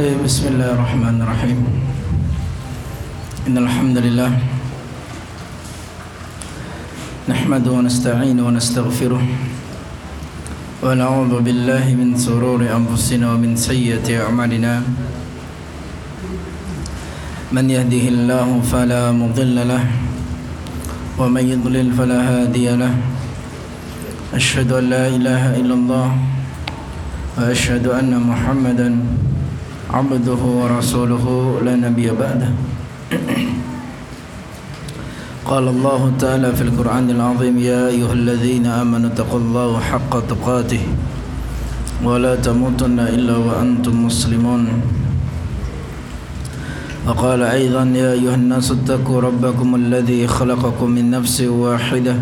طيب بسم الله الرحمن الرحيم. إن الحمد لله نحمده ونستعينه ونستغفره ونعوذ بالله من سرور أنفسنا ومن سيئة أعمالنا. من يهده الله فلا مضل له ومن يضلل فلا هادي له. أشهد أن لا إله إلا الله وأشهد أن محمدا عبده ورسوله لا نبي بعده. قال الله تعالى في القرآن العظيم يا أيها الذين آمنوا اتقوا الله حق تقاته ولا تموتن إلا وأنتم مسلمون. وقال أيضا يا أيها الناس اتقوا ربكم الذي خلقكم من نفس واحدة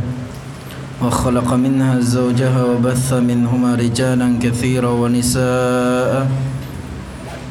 وخلق منها زوجها وبث منهما رجالا كثيرا ونساء.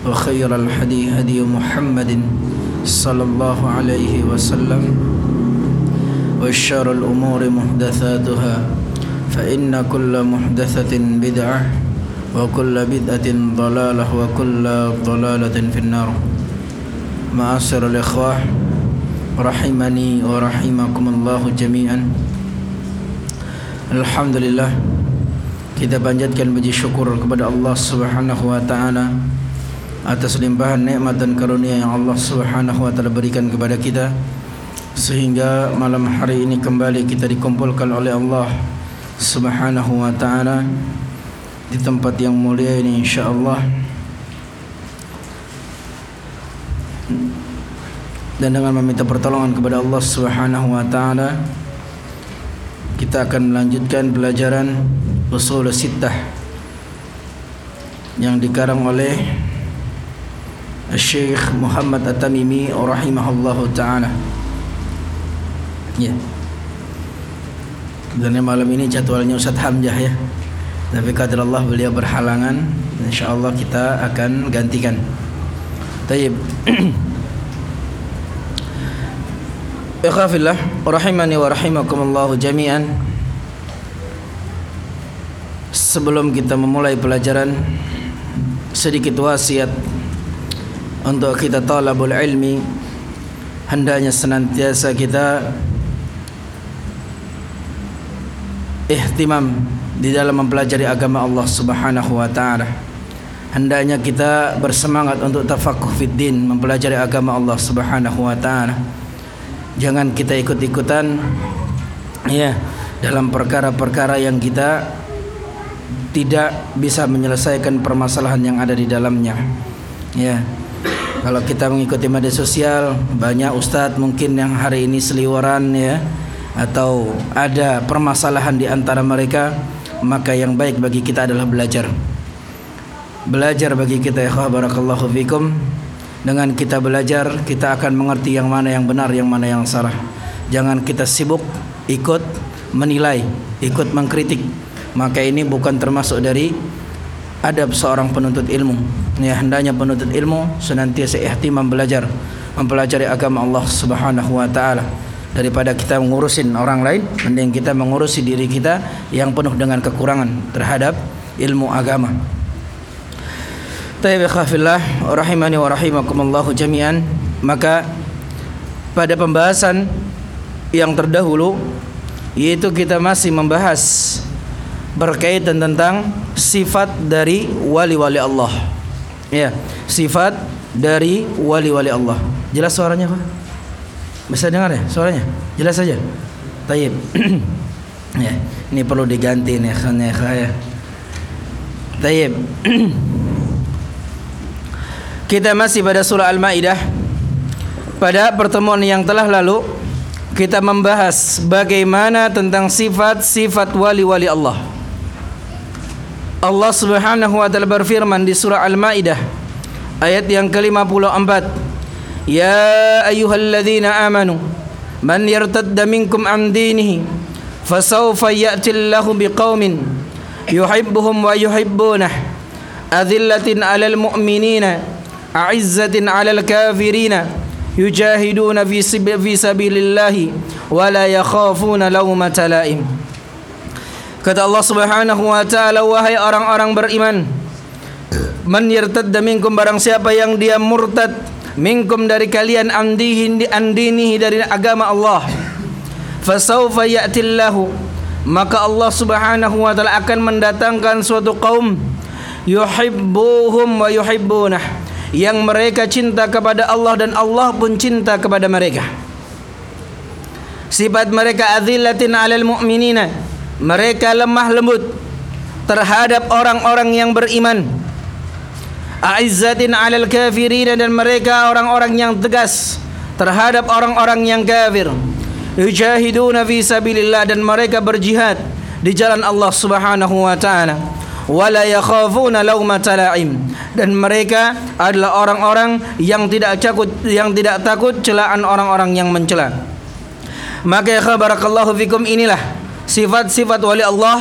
وخير الحديث هدي محمد صلى الله عليه وسلم وشر الأمور محدثاتها فإن كل محدثة بدعة وكل بدعة ضلالة وكل ضلالة في النار. معاشر الإخوة رحمني ورحمكم الله جميعا. الحمد لله kita panjatkan puji syukur kepada Allah Subhanahu wa taala atas limpahan nikmat dan karunia yang Allah Subhanahu wa taala berikan kepada kita sehingga malam hari ini kembali kita dikumpulkan oleh Allah Subhanahu wa taala di tempat yang mulia ini insyaallah. Dan dengan meminta pertolongan kepada Allah Subhanahu wa taala kita akan melanjutkan pelajaran usul sittah yang dikarang oleh Syekh Muhammad At-Tamimi rahimahullahu taala. Ya. Dan malam ini jadwalnya Ustaz Hamzah ya. Tapi kadar Allah beliau berhalangan, insyaallah kita akan gantikan. Tayyib. Ikhafillah rahimani wa rahimakumullah jami'an. Sebelum kita memulai pelajaran sedikit wasiat untuk kita talabul ilmi hendaknya senantiasa kita ihtimam di dalam mempelajari agama Allah Subhanahu wa taala. Hendaknya kita bersemangat untuk tafaqquh fid din, mempelajari agama Allah Subhanahu wa taala. Jangan kita ikut-ikutan ya dalam perkara-perkara yang kita tidak bisa menyelesaikan permasalahan yang ada di dalamnya. Ya. Kalau kita mengikuti media sosial, banyak ustadz mungkin yang hari ini seliweran ya atau ada permasalahan di antara mereka, maka yang baik bagi kita adalah belajar. Belajar bagi kita ya barakallahu fikum. Dengan kita belajar, kita akan mengerti yang mana yang benar, yang mana yang salah. Jangan kita sibuk ikut menilai, ikut mengkritik. Maka ini bukan termasuk dari adab seorang penuntut ilmu. Ya hendaknya penuntut ilmu senantiasa ihtimam belajar, mempelajari agama Allah Subhanahu wa taala daripada kita mengurusin orang lain mending kita mengurusi diri kita yang penuh dengan kekurangan terhadap ilmu agama. Tayyib rahimani wa rahimakumullah jami'an maka pada pembahasan yang terdahulu yaitu kita masih membahas berkaitan tentang sifat dari wali-wali Allah. Ya, sifat dari wali-wali Allah. Jelas suaranya, Pak? Bisa dengar ya suaranya? Jelas saja. Tayyib. ya, ini perlu diganti nih kan ya. Tayyib. Kita masih pada surah Al-Maidah. Pada pertemuan yang telah lalu kita membahas bagaimana tentang sifat-sifat wali-wali Allah. Allah Subhanahu wa taala berfirman di surah Al-Maidah ayat yang ke-54 يا أيها الذين آمنوا من يرتد منكم عن دينه فسوف يأتي الله بقوم يحبهم ويحبونه أذلة على المؤمنين أعزة على الكافرين يجاهدون في في سبيل الله ولا يخافون لومة لائم Kata Allah Subhanahu wa taala wahai orang-orang beriman Man yartadda minkum barang siapa yang dia murtad minkum dari kalian andihi andinihi dari agama Allah fasawfa ya'tillahu maka Allah Subhanahu wa taala akan mendatangkan suatu kaum yuhibbuhum wa yuhibbunah yang mereka cinta kepada Allah dan Allah pun cinta kepada mereka. Sifat mereka azillatin 'alal mu'minina. Mereka lemah lembut terhadap orang-orang yang beriman. Aizzatin 'alal kafirin dan mereka orang-orang yang tegas terhadap orang-orang yang kafir. Yujahiduna fi sabilillah dan mereka berjihad di jalan Allah Subhanahu wa taala wala yakhafuna laumata la'im dan mereka adalah orang-orang yang tidak takut yang tidak takut celaan orang-orang yang mencela maka ya barakallahu fikum inilah sifat-sifat wali Allah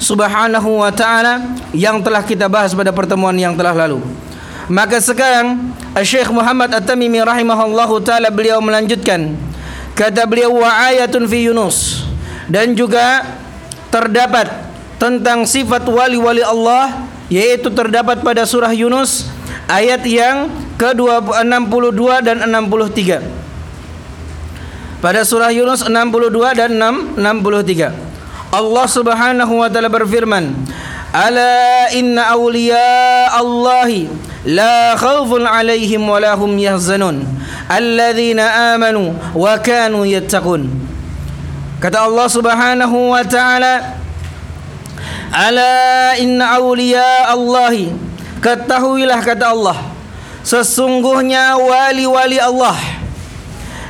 subhanahu wa ta'ala yang telah kita bahas pada pertemuan yang telah lalu. Maka sekarang Syekh Muhammad At-Tamimi rahimahullahu taala beliau melanjutkan. Kata beliau wa ayatun fi Yunus. Dan juga terdapat tentang sifat wali-wali Allah yaitu terdapat pada surah Yunus ayat yang ke-62 dan 63. Pada surah Yunus 62 dan 6, 63. Allah Subhanahu wa taala berfirman, "Ala inna awliya Allahi la khaufun 'alaihim wa la yahzanun, alladzina amanu wa kanu yattaqun." Kata Allah Subhanahu wa taala, Ala inna awliya Allahi Ketahuilah kata Allah Sesungguhnya wali-wali Allah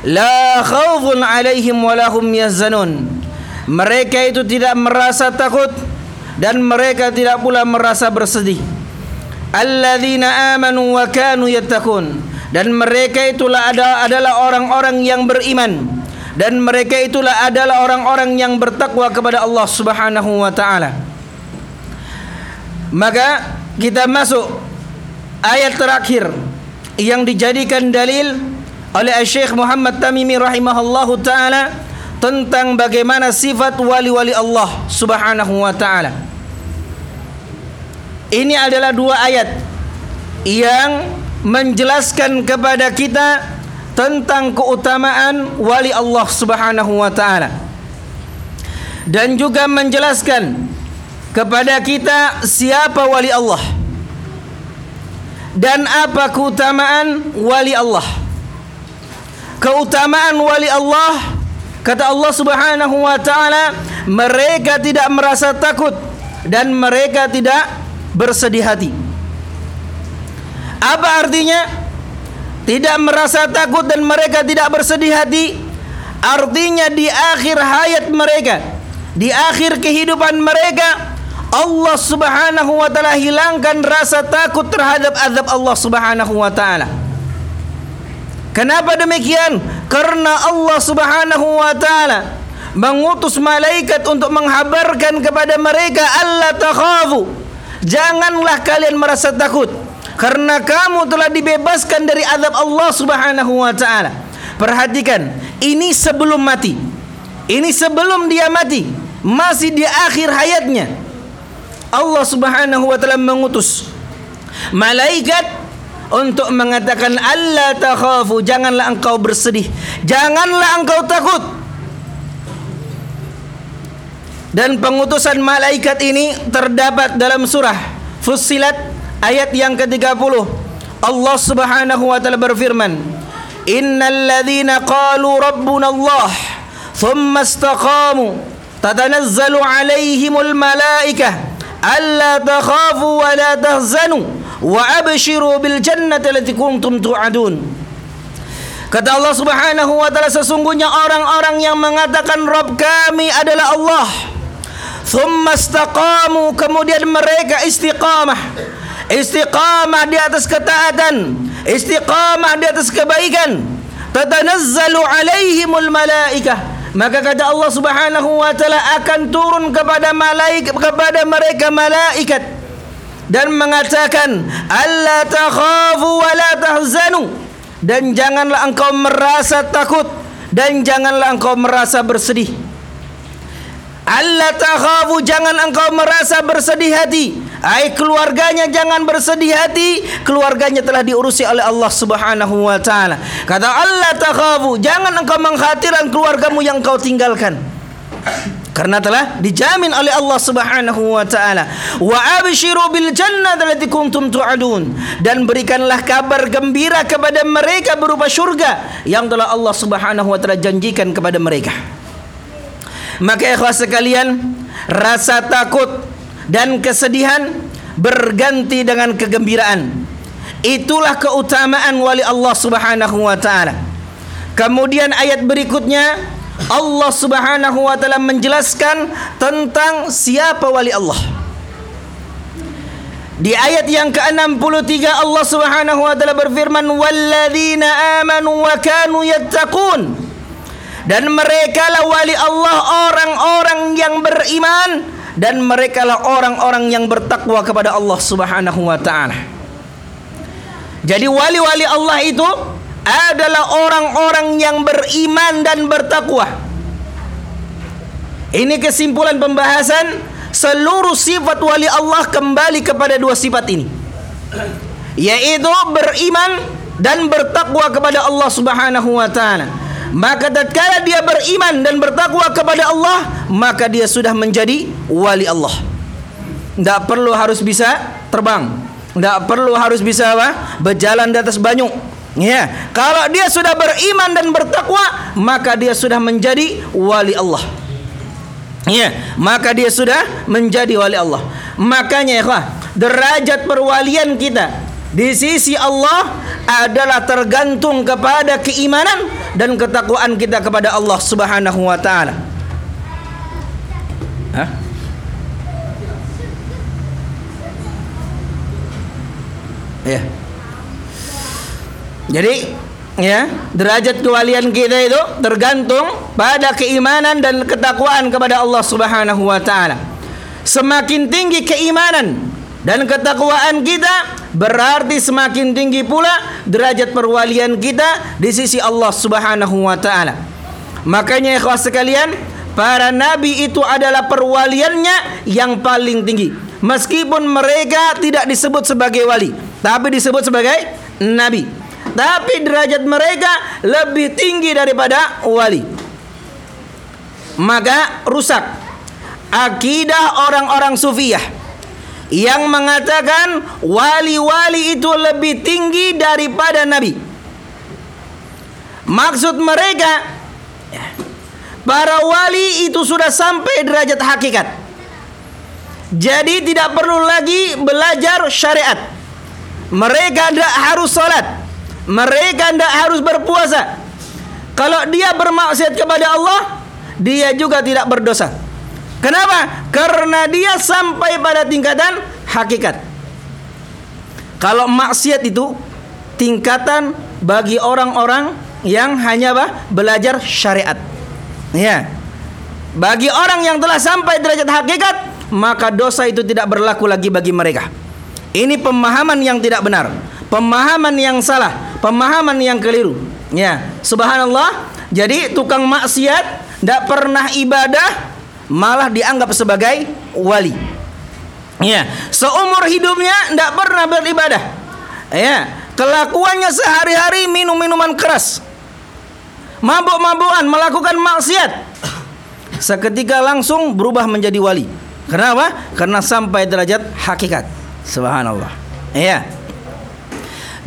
La khawfun alaihim walahum yazanun Mereka itu tidak merasa takut Dan mereka tidak pula merasa bersedih. Alladzina amanu wa kanu yattakun Dan mereka itulah adalah orang-orang yang beriman. Dan mereka itulah adalah orang-orang yang bertakwa kepada Allah Subhanahu wa taala. Maka kita masuk ayat terakhir yang dijadikan dalil oleh Syekh Muhammad Tamimi rahimahullahu taala tentang bagaimana sifat wali-wali Allah Subhanahu wa taala. Ini adalah dua ayat yang menjelaskan kepada kita tentang keutamaan wali Allah Subhanahu wa taala dan juga menjelaskan kepada kita siapa wali Allah dan apa keutamaan wali Allah keutamaan wali Allah kata Allah Subhanahu wa taala mereka tidak merasa takut dan mereka tidak bersedih hati apa artinya tidak merasa takut dan mereka tidak bersedih hati artinya di akhir hayat mereka di akhir kehidupan mereka Allah Subhanahu wa taala hilangkan rasa takut terhadap azab Allah Subhanahu wa taala. Kenapa demikian? Karena Allah Subhanahu wa taala mengutus malaikat untuk menghabarkan kepada mereka Allah takhafu. Janganlah kalian merasa takut karena kamu telah dibebaskan dari azab Allah Subhanahu wa taala. Perhatikan, ini sebelum mati. Ini sebelum dia mati, masih di akhir hayatnya. Allah Subhanahu wa taala mengutus malaikat untuk mengatakan Allah takhafu janganlah engkau bersedih. Janganlah engkau takut. Dan pengutusan malaikat ini terdapat dalam surah Fussilat ayat yang ke-30 Allah Subhanahu wa taala berfirman Innal ladzina qalu rabbuna Allah thumma istaqamu tatanazzalu alaihimul malaikah alla takhafu wa la tahzanu wa abshiru bil jannati allati kuntum tu'adun. Kata Allah Subhanahu wa taala sesungguhnya orang-orang yang mengatakan Rabb kami adalah Allah. Thumma istaqamu kemudian mereka istiqamah. Istiqamah di atas ketaatan. Istiqamah di atas kebaikan. Tatanazzalu alaihimul malaikah. Maka kata Allah Subhanahu wa taala akan turun kepada malaikat kepada mereka malaikat dan mengatakan alla takhafu wa la tahzanu dan janganlah engkau merasa takut dan janganlah engkau merasa bersedih alla takhafu jangan engkau merasa bersedih hati Ai keluarganya jangan bersedih hati, keluarganya telah diurusi oleh Allah Subhanahu wa taala. Kata Allah takhafu, jangan engkau mengkhawatirkan keluargamu yang kau tinggalkan. Karena telah dijamin oleh Allah Subhanahu wa taala. Wa abshiru bil jannati allati kuntum tu'adun dan berikanlah kabar gembira kepada mereka berupa surga yang telah Allah Subhanahu wa taala janjikan kepada mereka. Maka ikhlas sekalian, rasa takut dan kesedihan berganti dengan kegembiraan. Itulah keutamaan wali Allah Subhanahu wa taala. Kemudian ayat berikutnya Allah Subhanahu wa taala menjelaskan tentang siapa wali Allah. Di ayat yang ke-63 Allah Subhanahu wa taala berfirman walladzina amanu wa kanu yattaqun dan mereka lah wali Allah orang-orang yang beriman dan mereka lah orang-orang yang bertakwa kepada Allah Subhanahu wa taala. Jadi wali-wali Allah itu adalah orang-orang yang beriman dan bertakwa. Ini kesimpulan pembahasan seluruh sifat wali Allah kembali kepada dua sifat ini. Yaitu beriman dan bertakwa kepada Allah Subhanahu wa taala. Maka tatkala dia beriman dan bertakwa kepada Allah, maka dia sudah menjadi wali Allah. Tidak perlu harus bisa terbang. Tidak perlu harus bisa apa? Berjalan di atas banyu. Ya, kalau dia sudah beriman dan bertakwa, maka dia sudah menjadi wali Allah. Ya, maka dia sudah menjadi wali Allah. Makanya ya, derajat perwalian kita di sisi Allah adalah tergantung kepada keimanan dan ketakwaan kita kepada Allah Subhanahu wa taala. Hah? Ya. Jadi ya, derajat kewalian kita itu tergantung pada keimanan dan ketakwaan kepada Allah Subhanahu wa taala. Semakin tinggi keimanan dan ketakwaan kita berarti semakin tinggi pula derajat perwalian kita di sisi Allah Subhanahu wa taala. Makanya ikhwas sekalian, para nabi itu adalah perwaliannya yang paling tinggi. Meskipun mereka tidak disebut sebagai wali, tapi disebut sebagai nabi. Tapi derajat mereka lebih tinggi daripada wali. Maka rusak akidah orang-orang sufiyah yang mengatakan wali-wali itu lebih tinggi daripada nabi. Maksud mereka para wali itu sudah sampai derajat hakikat. Jadi tidak perlu lagi belajar syariat. Mereka tidak harus sholat. Mereka tidak harus berpuasa. Kalau dia bermaksiat kepada Allah, dia juga tidak berdosa. Kenapa? Karena dia sampai pada tingkatan hakikat. Kalau maksiat itu tingkatan bagi orang-orang yang hanya bah, belajar syariat. Ya. Bagi orang yang telah sampai derajat hakikat, maka dosa itu tidak berlaku lagi bagi mereka. Ini pemahaman yang tidak benar, pemahaman yang salah, pemahaman yang keliru. Ya, subhanallah. Jadi tukang maksiat tidak pernah ibadah malah dianggap sebagai wali. Ya, seumur hidupnya tidak pernah beribadah. Ya, kelakuannya sehari-hari minum minuman keras, mabuk-mabukan, melakukan maksiat. Seketika langsung berubah menjadi wali. Kenapa? Karena sampai derajat hakikat. Subhanallah. Ya.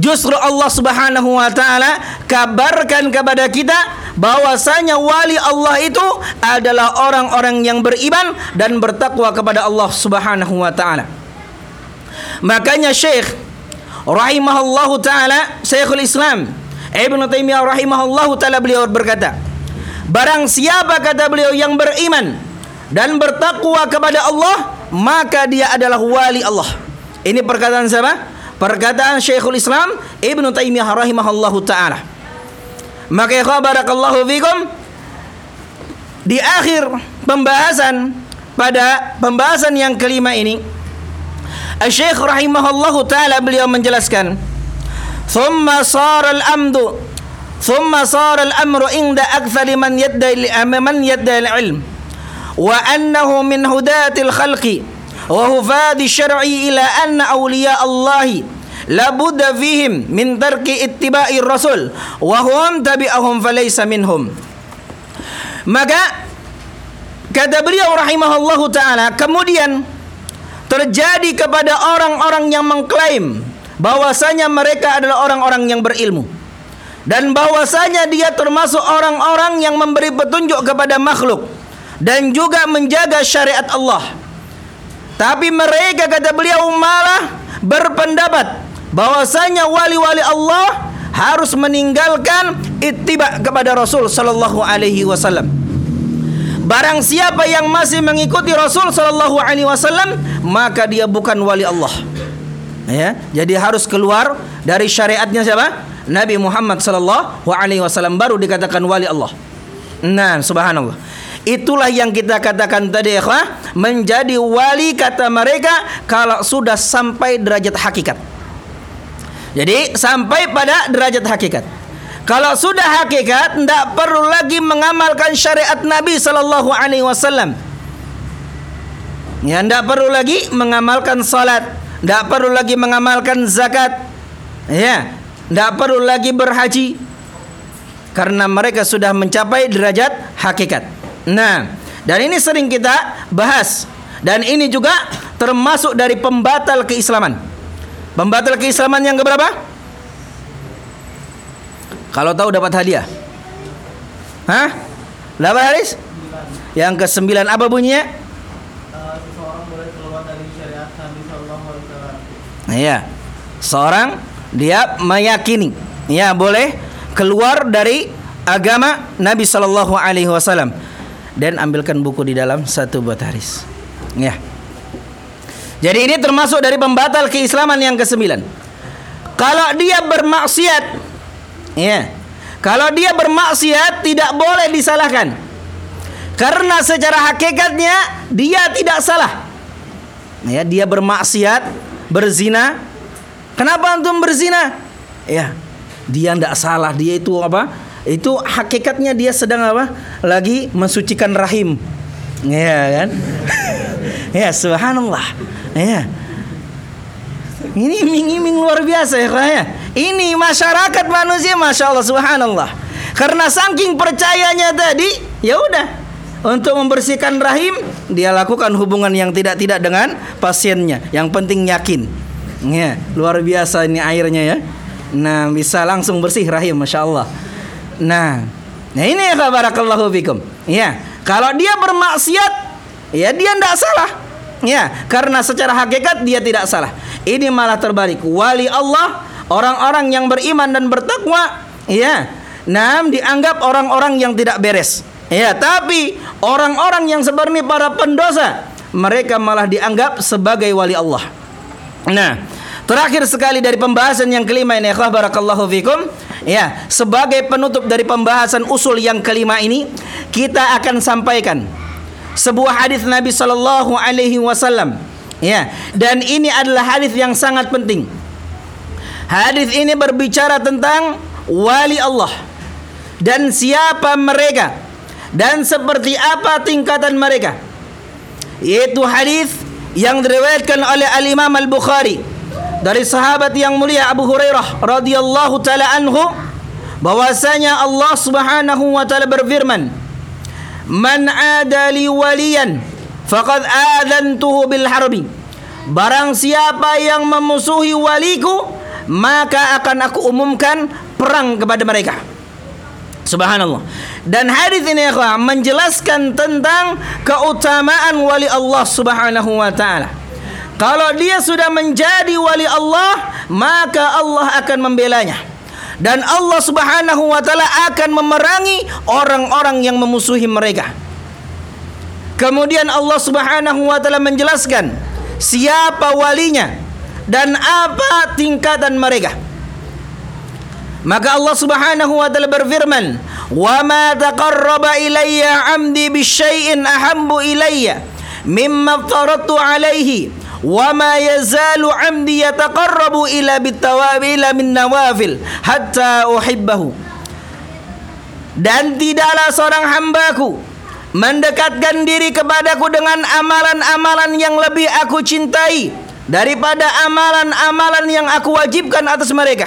Justru Allah Subhanahu wa taala kabarkan kepada kita bahwasanya wali Allah itu adalah orang-orang yang beriman dan bertakwa kepada Allah Subhanahu wa taala. Makanya Syekh rahimahullahu taala Syekhul Islam Ibnu Taimiyah rahimahullahu taala beliau berkata, barang siapa kata beliau yang beriman dan bertakwa kepada Allah, maka dia adalah wali Allah. Ini perkataan siapa? Perkataan Syekhul Islam Ibnu Taimiyah rahimahullahu taala. Maka ya barakallahu fikum di akhir pembahasan pada pembahasan yang kelima ini Syekh rahimahullahu taala beliau menjelaskan thumma sara al-amdu thumma sara al-amru inda akthar man yadda man yadda al-ilm wa annahu min hudatil khalqi wa hufadi syar'i ila anna awliya Allahi labudda fihim min tarki ittiba'i rasul. Wa hum tabi'ahum falaysa minhum. Maka kata beliau rahimahullahu taala kemudian terjadi kepada orang-orang yang mengklaim bahwasanya mereka adalah orang-orang yang berilmu. Dan bahwasanya dia termasuk orang-orang yang memberi petunjuk kepada makhluk dan juga menjaga syariat Allah. Tapi mereka kata beliau malah berpendapat bahwasanya wali-wali Allah harus meninggalkan ittiba kepada Rasul sallallahu alaihi wasallam. Barang siapa yang masih mengikuti Rasul sallallahu alaihi wasallam, maka dia bukan wali Allah. Ya, jadi harus keluar dari syariatnya siapa? Nabi Muhammad sallallahu alaihi wasallam baru dikatakan wali Allah. Nah, subhanallah. Itulah yang kita katakan tadi ya, menjadi wali kata mereka kalau sudah sampai derajat hakikat. Jadi sampai pada derajat hakikat. Kalau sudah hakikat, tidak perlu lagi mengamalkan syariat Nabi Sallallahu Alaihi Wasallam. Ya, tidak perlu lagi mengamalkan salat, tidak perlu lagi mengamalkan zakat, ya, tidak perlu lagi berhaji, karena mereka sudah mencapai derajat hakikat. Nah, dan ini sering kita bahas, dan ini juga termasuk dari pembatal keislaman. Pembatal keislaman yang keberapa? Kalau tahu dapat hadiah. Hah? Dapat Haris? Yang ke sembilan apa bunyinya? Iya. Seorang dia meyakini, ya boleh keluar dari agama Nabi Shallallahu Alaihi Wasallam dan ambilkan buku di dalam satu buat Haris. Ya. Jadi ini termasuk dari pembatal keislaman yang kesembilan. Kalau dia bermaksiat Ya. Kalau dia bermaksiat tidak boleh disalahkan. Karena secara hakikatnya dia tidak salah. Ya, dia bermaksiat, berzina. Kenapa antum berzina? Ya, dia tidak salah. Dia itu apa? Itu hakikatnya dia sedang apa? Lagi mensucikan rahim. Ya kan? ya, subhanallah. Ya. Ini iming-iming luar biasa ya, ya. Ini masyarakat manusia Masya Allah Subhanallah Karena saking percayanya tadi Ya udah Untuk membersihkan rahim Dia lakukan hubungan yang tidak-tidak dengan pasiennya Yang penting yakin ya, Luar biasa ini airnya ya Nah bisa langsung bersih rahim Masya Allah Nah Nah ini ya barakallahu fikum Ya Kalau dia bermaksiat Ya dia tidak salah Ya, karena secara hakikat dia tidak salah. Ini malah terbalik. Wali Allah orang-orang yang beriman dan bertakwa ya nam dianggap orang-orang yang tidak beres ya tapi orang-orang yang seperti para pendosa mereka malah dianggap sebagai wali Allah nah terakhir sekali dari pembahasan yang kelima ini ikhwah barakallahu fikum. Ya sebagai penutup dari pembahasan usul yang kelima ini kita akan sampaikan sebuah hadis Nabi sallallahu alaihi wasallam. Ya dan ini adalah hadis yang sangat penting. Hadis ini berbicara tentang wali Allah dan siapa mereka dan seperti apa tingkatan mereka. Yaitu hadis yang diriwayatkan oleh Al Imam Al Bukhari dari sahabat yang mulia Abu Hurairah radhiyallahu taala anhu bahwasanya Allah Subhanahu wa taala berfirman Man adali waliyan faqad adantuhu bil harbi Barang siapa yang memusuhi waliku maka akan aku umumkan perang kepada mereka. Subhanallah. Dan hadis ini menjelaskan tentang keutamaan wali Allah Subhanahu wa taala. Kalau dia sudah menjadi wali Allah, maka Allah akan membelanya. Dan Allah Subhanahu wa taala akan memerangi orang-orang yang memusuhi mereka. Kemudian Allah Subhanahu wa taala menjelaskan siapa walinya dan apa tingkatan mereka. Maka Allah Subhanahu wa taala berfirman, "Wa ma taqarraba ilayya 'amdi bisyai'in ahabbu ilayya mimma taradtu 'alaihi wa ma yazalu 'amdi yataqarrabu ila bitawabi ila min nawafil hatta uhibbahu." Dan tidaklah seorang hambaku mendekatkan diri kepadaku dengan amalan-amalan yang lebih aku cintai daripada amalan-amalan yang aku wajibkan atas mereka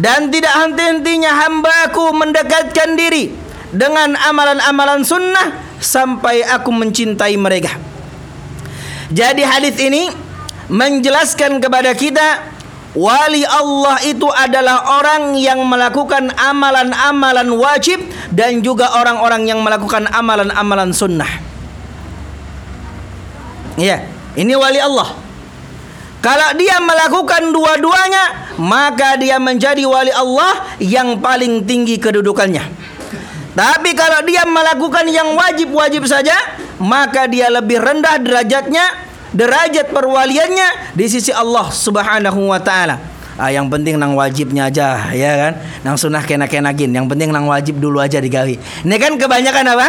dan tidak henti-hentinya hambaku mendekatkan diri dengan amalan-amalan sunnah sampai aku mencintai mereka. Jadi hadis ini menjelaskan kepada kita wali Allah itu adalah orang yang melakukan amalan-amalan wajib dan juga orang-orang yang melakukan amalan-amalan sunnah. Ya, ini wali Allah. Kalau dia melakukan dua-duanya, maka dia menjadi wali Allah yang paling tinggi kedudukannya. Tapi kalau dia melakukan yang wajib-wajib saja, maka dia lebih rendah derajatnya, derajat perwaliannya di sisi Allah Subhanahu wa taala. Ah, yang penting nang wajibnya aja, ya kan? Nang sunnah kena-kenagin. Yang penting nang wajib dulu aja digawi. Ini kan kebanyakan apa?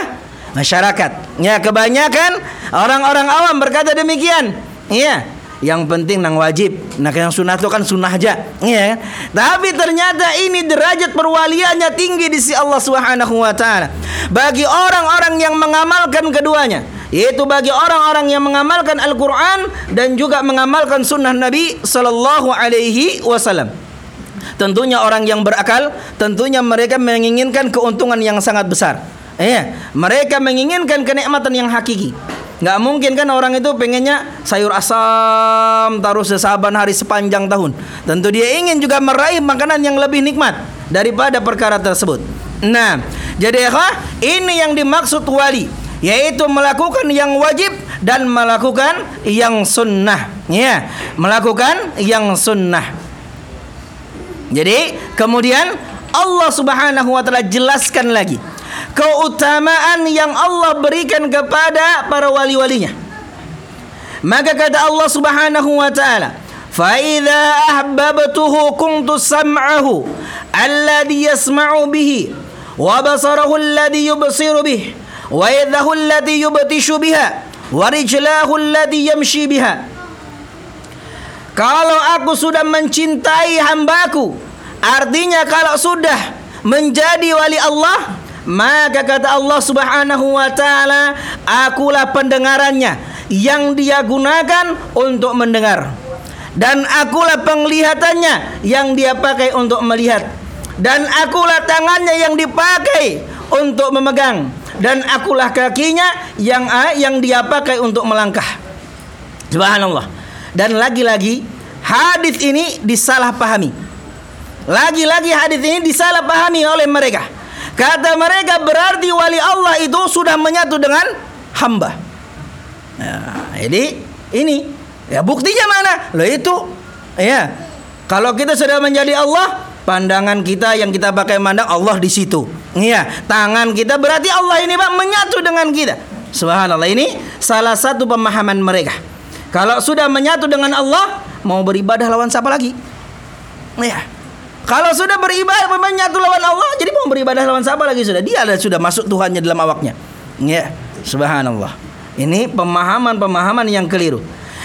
Masyarakat. Ya, kebanyakan orang-orang awam berkata demikian. Iya. Yang penting nang wajib. Nah yang sunnah itu kan sunnah aja. Iya kan? Tapi ternyata ini derajat perwaliannya tinggi di sisi Allah Subhanahu wa taala. Bagi orang-orang yang mengamalkan keduanya, yaitu bagi orang-orang yang mengamalkan Al-Qur'an dan juga mengamalkan sunnah Nabi sallallahu alaihi wasallam. Tentunya orang yang berakal, tentunya mereka menginginkan keuntungan yang sangat besar. Iya, mereka menginginkan kenikmatan yang hakiki. Nggak mungkin kan orang itu pengennya sayur asam taruh sesaban hari sepanjang tahun. Tentu dia ingin juga meraih makanan yang lebih nikmat daripada perkara tersebut. Nah, jadi ya, ini yang dimaksud wali, yaitu melakukan yang wajib dan melakukan yang sunnah. Ya, melakukan yang sunnah. Jadi kemudian Allah Subhanahu wa taala jelaskan lagi keutamaan yang Allah berikan kepada para wali-walinya. Maka kata Allah Subhanahu wa taala, "Fa idza ahbabtuhu kuntu sam'ahu alladhi yasma'u bihi wa basarahu alladhi yubsiru bihi wa yadahu allati yubtishu biha wa rijlahu allati yamshi biha." Kalau aku sudah mencintai hambaku, artinya kalau sudah menjadi wali Allah, maka kata Allah Subhanahu wa taala, akulah pendengarannya yang dia gunakan untuk mendengar. Dan akulah penglihatannya yang dia pakai untuk melihat. Dan akulah tangannya yang dipakai untuk memegang. Dan akulah kakinya yang yang dia pakai untuk melangkah. Subhanallah. Dan lagi-lagi hadis ini disalahpahami. Lagi-lagi hadis ini disalahpahami oleh mereka. Kata mereka berarti wali Allah itu sudah menyatu dengan hamba. Nah, jadi ini ya buktinya mana? Loh itu ya. Kalau kita sudah menjadi Allah, pandangan kita yang kita pakai mandang Allah di situ. Iya, tangan kita berarti Allah ini Pak menyatu dengan kita. Subhanallah ini salah satu pemahaman mereka. Kalau sudah menyatu dengan Allah, mau beribadah lawan siapa lagi? Ya. Kalau sudah beribadah menyatu lawan Allah, jadi mau beribadah lawan siapa lagi sudah? Dia sudah masuk Tuhannya dalam awaknya. Ya, subhanallah. Ini pemahaman-pemahaman yang keliru.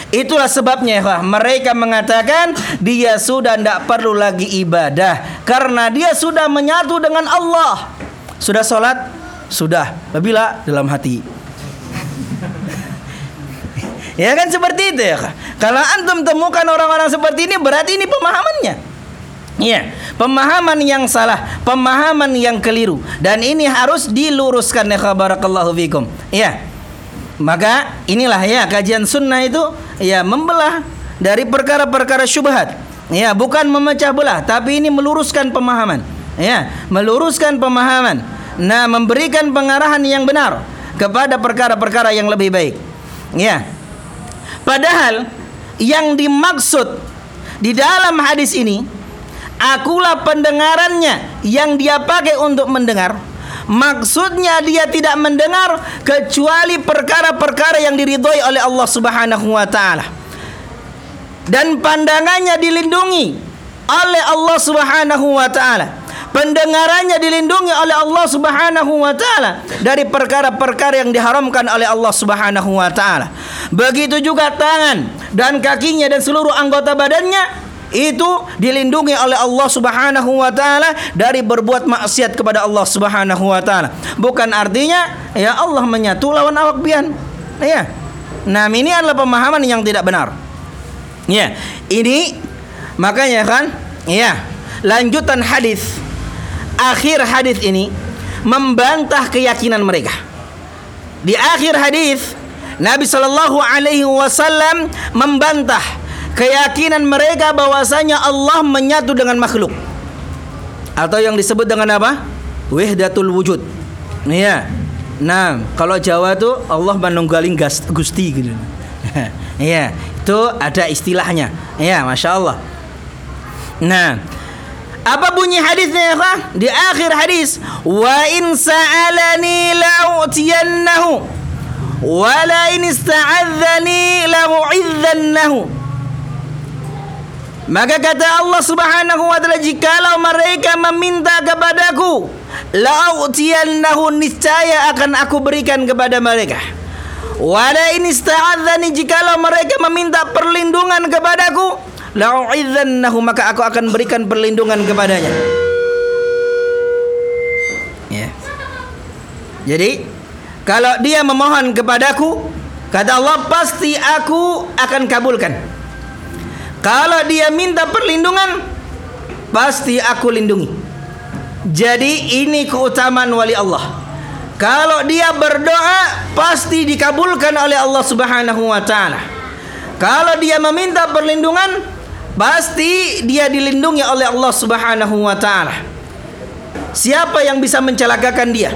Itulah sebabnya ya, mereka mengatakan dia sudah tidak perlu lagi ibadah karena dia sudah menyatu dengan Allah. Sudah sholat? Sudah. Apabila dalam hati. ya kan seperti itu ya. Kalau antum temukan orang-orang seperti ini berarti ini pemahamannya. Iya, pemahaman yang salah, pemahaman yang keliru dan ini harus diluruskan ya barakallahu fikum. Iya. Maka inilah ya kajian sunnah itu ya membelah dari perkara-perkara syubhat. Ya, bukan memecah belah, tapi ini meluruskan pemahaman. Ya, meluruskan pemahaman. Nah, memberikan pengarahan yang benar kepada perkara-perkara yang lebih baik. Ya. Padahal yang dimaksud di dalam hadis ini Akulah pendengarannya yang dia pakai untuk mendengar. Maksudnya dia tidak mendengar kecuali perkara-perkara yang diridhoi oleh Allah Subhanahu wa taala. dan pandangannya dilindungi oleh Allah Subhanahu wa taala. Pendengarannya dilindungi oleh Allah Subhanahu wa taala dari perkara-perkara yang diharamkan oleh Allah Subhanahu wa taala. Begitu juga tangan dan kakinya dan seluruh anggota badannya itu dilindungi oleh Allah Subhanahu wa taala dari berbuat maksiat kepada Allah Subhanahu wa taala. Bukan artinya ya Allah menyatu lawan awak pian. Ya. Nah, ini adalah pemahaman yang tidak benar. Ya, ini makanya kan, ya, lanjutan hadis akhir hadis ini membantah keyakinan mereka. Di akhir hadis Nabi Shallallahu Alaihi Wasallam membantah keyakinan mereka bahwasanya Allah menyatu dengan makhluk atau yang disebut dengan apa? Wahdatul wujud. Ya. Nah, kalau Jawa tuh Allah menunggaling gusti gitu. Iya, itu ada istilahnya. Ya, masya Allah. Nah, apa bunyi hadisnya ya Di akhir hadis, wa in sa'alani la'utiyannahu wa la in ista'adzani la'u'idzannahu. Maka kata Allah Subhanahu wa taala jikalau mereka meminta kepadaku la'utiyannahu niscaya akan aku berikan kepada mereka. Wala in ista'adzani jikalau mereka meminta perlindungan kepadaku, la'u'idzannahu maka aku akan berikan perlindungan kepadanya. Ya. Jadi, kalau dia memohon kepadaku, kata Allah pasti aku akan kabulkan. Kalau dia minta perlindungan, pasti aku lindungi. Jadi ini keutamaan wali Allah. Kalau dia berdoa pasti dikabulkan oleh Allah Subhanahu wa taala. Kalau dia meminta perlindungan pasti dia dilindungi oleh Allah Subhanahu wa taala. Siapa yang bisa mencelakakan dia?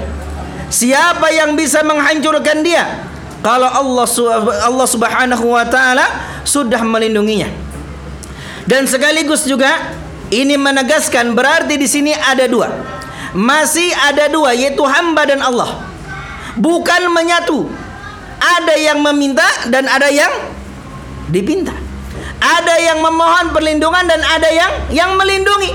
Siapa yang bisa menghancurkan dia? Kalau Allah Allah Subhanahu wa taala sudah melindunginya. Dan sekaligus juga ini menegaskan berarti di sini ada dua. Masih ada dua yaitu hamba dan Allah. Bukan menyatu. Ada yang meminta dan ada yang dipinta. Ada yang memohon perlindungan dan ada yang yang melindungi.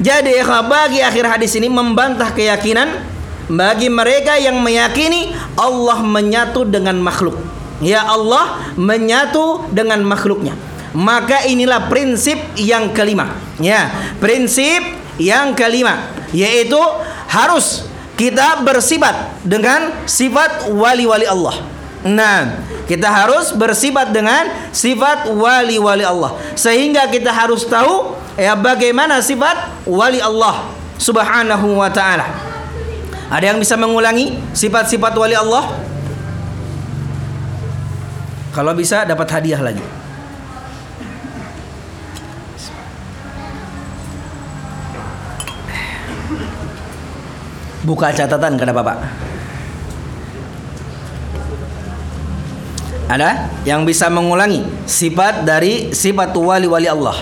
Jadi bagi akhir hadis ini membantah keyakinan bagi mereka yang meyakini Allah menyatu dengan makhluk. Ya Allah menyatu dengan makhluknya maka inilah prinsip yang kelima ya prinsip yang kelima yaitu harus kita bersifat dengan sifat wali-wali Allah. Nah, kita harus bersifat dengan sifat wali-wali Allah sehingga kita harus tahu ya bagaimana sifat wali Allah Subhanahu wa taala. Ada yang bisa mengulangi sifat-sifat wali Allah? Kalau bisa dapat hadiah lagi. Buka catatan kata Bapak. Ada yang bisa mengulangi sifat dari sifat wali-wali Allah?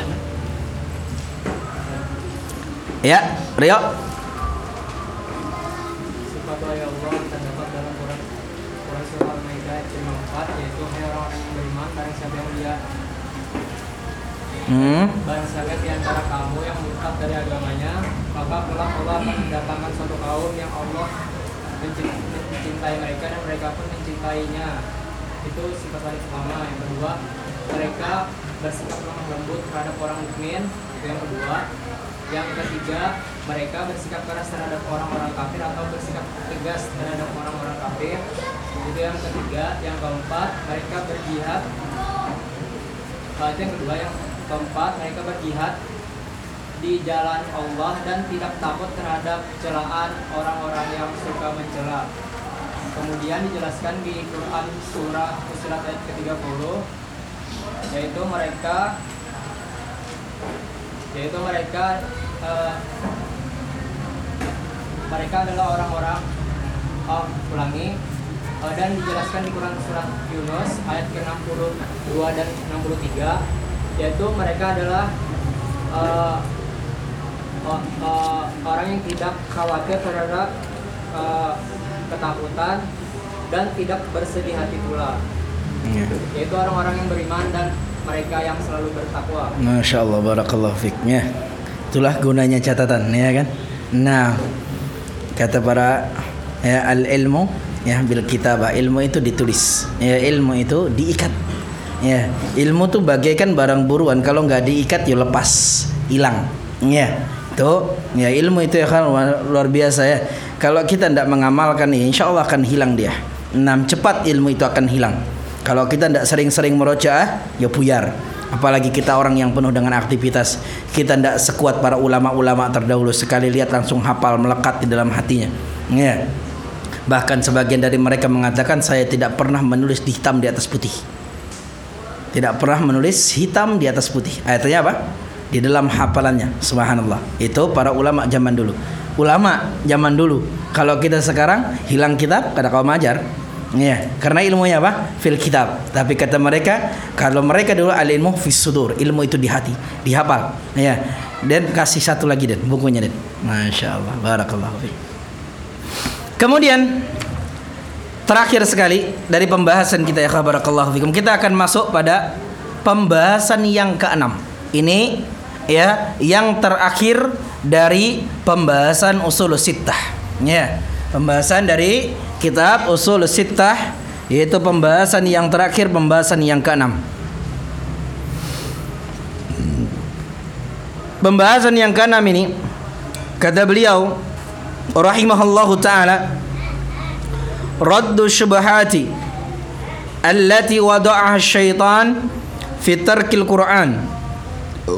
Ya, Rio. Sifat wali Allah terdapat dalam Quran Quran surah Al-Maidah ayat 54 yaitu hai orang-orang yang beriman barang siapa yang dia Hmm. barang siapa di antara kamu yang murtad dari agamanya maka kelak Allah akan mendatangkan suatu kaum yang Allah menci- mencintai mereka dan mereka pun mencintainya. Itu sifat wali pertama yang kedua mereka bersikap lemah lembut terhadap orang mukmin. Yang kedua. Yang ketiga mereka bersikap keras terhadap orang-orang kafir atau bersikap tegas terhadap orang-orang kafir. Itu yang ketiga. Yang keempat mereka berjihad. Itu yang kedua. Yang keempat mereka berjihad di jalan Allah dan tidak takut terhadap celaan orang-orang yang suka mencela. Kemudian dijelaskan di Quran surah Fusilat ayat ke-30 yaitu mereka yaitu mereka eh, mereka adalah orang-orang oh, ulangi Eh, dan dijelaskan di Quran surat Yunus ayat ke-62 dan 63 yaitu mereka adalah eh, o- eh, orang yang tidak khawatir terhadap eh, ketakutan dan tidak bersedih hati pula Iya. yaitu orang-orang yang beriman dan mereka yang selalu bertakwa. Masya Allah, barakallahu fik. Ya, itulah gunanya catatan, ya kan? Nah, kata para ya al ilmu ya bil kitabah ilmu itu ditulis ya ilmu itu diikat ya ilmu tuh bagaikan barang buruan. Kalau nggak diikat ya lepas hilang. Ya itu ya ilmu itu ya kan luar biasa ya. Kalau kita tidak mengamalkan ya insya Allah akan hilang dia. Enam cepat ilmu itu akan hilang. Kalau kita tidak sering-sering merojaah ya buyar. Apalagi kita orang yang penuh dengan aktivitas. Kita tidak sekuat para ulama-ulama terdahulu. Sekali lihat langsung hafal melekat di dalam hatinya. Ya. Bahkan sebagian dari mereka mengatakan saya tidak pernah menulis di hitam di atas putih. Tidak pernah menulis hitam di atas putih. Ayatnya apa? Di dalam hafalannya. Subhanallah. Itu para ulama zaman dulu. Ulama zaman dulu. Kalau kita sekarang hilang kitab kata kaum ajar. Ya, karena ilmunya apa? Fil kitab. Tapi kata mereka, kalau mereka dulu al ilmu fis sudur, ilmu itu di hati, dihafal. Ya. Dan kasih satu lagi dan bukunya dan. Masya Allah, barakallahu. Kemudian terakhir sekali dari pembahasan kita ya barakallahu fikum kita akan masuk pada pembahasan yang keenam. Ini ya yang terakhir dari pembahasan usul sittah. Ya, pembahasan dari kitab usul sittah yaitu pembahasan yang terakhir pembahasan yang keenam. Pembahasan yang keenam ini kata beliau rahimahullahu taala raddu syubhati allati wada'aha syaitan fi tarkil Qur'an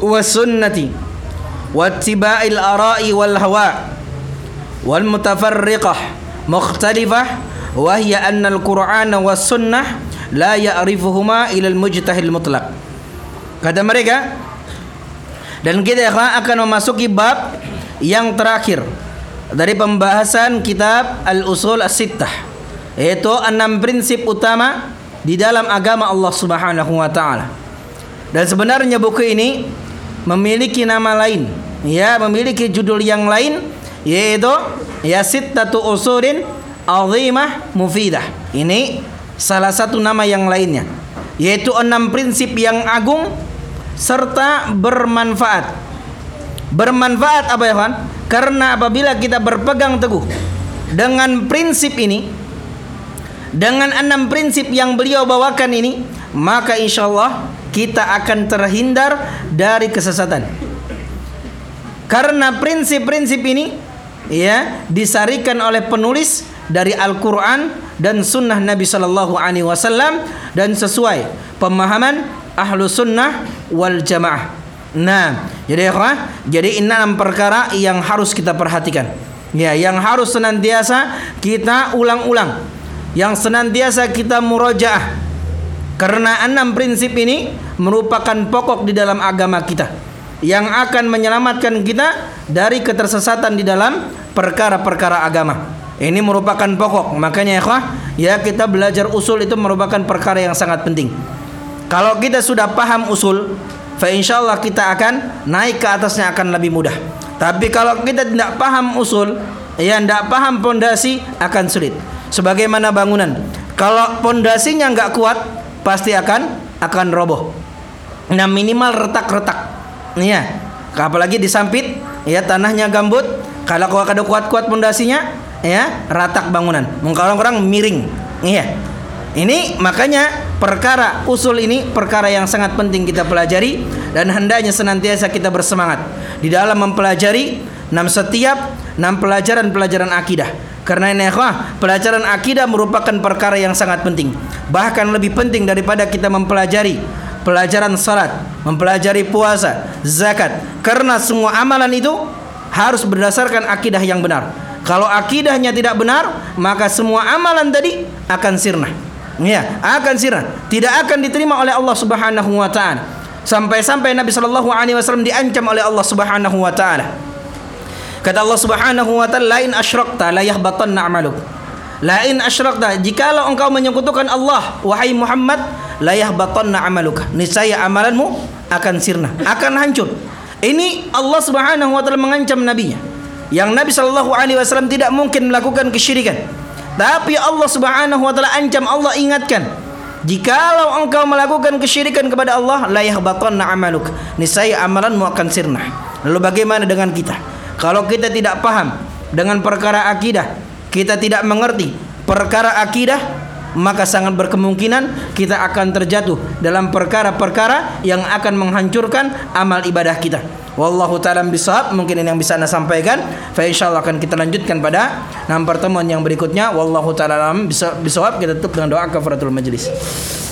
wa sunnati wa ittiba'il ara'i hiya anna al-Qur'ana was sunnah la ya'rifuhuma ila al-mujtahil mutlaq kata mereka dan kita akan memasuki bab yang terakhir dari pembahasan kitab Al-Usul As-Sittah yaitu enam prinsip utama di dalam agama Allah Subhanahu wa taala. Dan sebenarnya buku ini memiliki nama lain, ya, memiliki judul yang lain yaitu ya sittatu usulin azimah mufidah. Ini salah satu nama yang lainnya yaitu enam prinsip yang agung serta bermanfaat. Bermanfaat apa ya? Karena apabila kita berpegang teguh dengan prinsip ini, dengan enam prinsip yang beliau bawakan ini, maka insya Allah kita akan terhindar dari kesesatan. Karena prinsip-prinsip ini ya disarikan oleh penulis dari Al-Quran dan Sunnah Nabi Sallallahu Alaihi Wasallam dan sesuai pemahaman ahlu sunnah wal jamaah. Nah, jadi ya, jadi enam perkara yang harus kita perhatikan. Ya, yang harus senantiasa kita ulang-ulang. Yang senantiasa kita murojaah. Karena enam prinsip ini merupakan pokok di dalam agama kita yang akan menyelamatkan kita dari ketersesatan di dalam perkara-perkara agama. Ini merupakan pokok. Makanya ya, ya kita belajar usul itu merupakan perkara yang sangat penting. Kalau kita sudah paham usul, fa insyaallah kita akan naik ke atasnya akan lebih mudah. Tapi kalau kita tidak paham usul, ya tidak paham pondasi akan sulit. Sebagaimana bangunan, kalau pondasinya nggak kuat, pasti akan akan roboh. Nah minimal retak-retak, ya. Apalagi disampit, ya tanahnya gambut. Kalau kau ada kuat-kuat pondasinya, ya ratak bangunan. Mungkin orang-orang miring, iya. Ini makanya perkara usul ini perkara yang sangat penting kita pelajari dan hendaknya senantiasa kita bersemangat di dalam mempelajari enam setiap enam pelajaran-pelajaran akidah. Karena ini ikhwah, pelajaran akidah merupakan perkara yang sangat penting. Bahkan lebih penting daripada kita mempelajari pelajaran salat, mempelajari puasa, zakat. Karena semua amalan itu harus berdasarkan akidah yang benar. Kalau akidahnya tidak benar, maka semua amalan tadi akan sirna ya akan sirah tidak akan diterima oleh Allah Subhanahu wa taala sampai-sampai Nabi sallallahu alaihi wasallam diancam oleh Allah Subhanahu wa taala kata Allah Subhanahu wa taala lain asyrakta la yahbatanna amaluk lain asyrakta jikalau engkau menyekutukan Allah wahai Muhammad la yahbatanna amaluk niscaya amalanmu akan sirna akan hancur ini Allah Subhanahu wa taala mengancam nabinya yang Nabi sallallahu alaihi wasallam tidak mungkin melakukan kesyirikan tapi Allah Subhanahu wa taala ancam Allah ingatkan Jikalau engkau melakukan kesyirikan kepada Allah, la yahbatanna amaluk. Niscaya amalanmu akan sirna. Lalu bagaimana dengan kita? Kalau kita tidak paham dengan perkara akidah, kita tidak mengerti perkara akidah, maka sangat berkemungkinan kita akan terjatuh dalam perkara-perkara yang akan menghancurkan amal ibadah kita. Wallahu taala bisawab. Mungkin ini yang bisa Anda sampaikan. Fa insyaallah akan kita lanjutkan pada enam pertemuan yang berikutnya. Wallahu taala bisawab. Kita tutup dengan doa kafaratul majlis.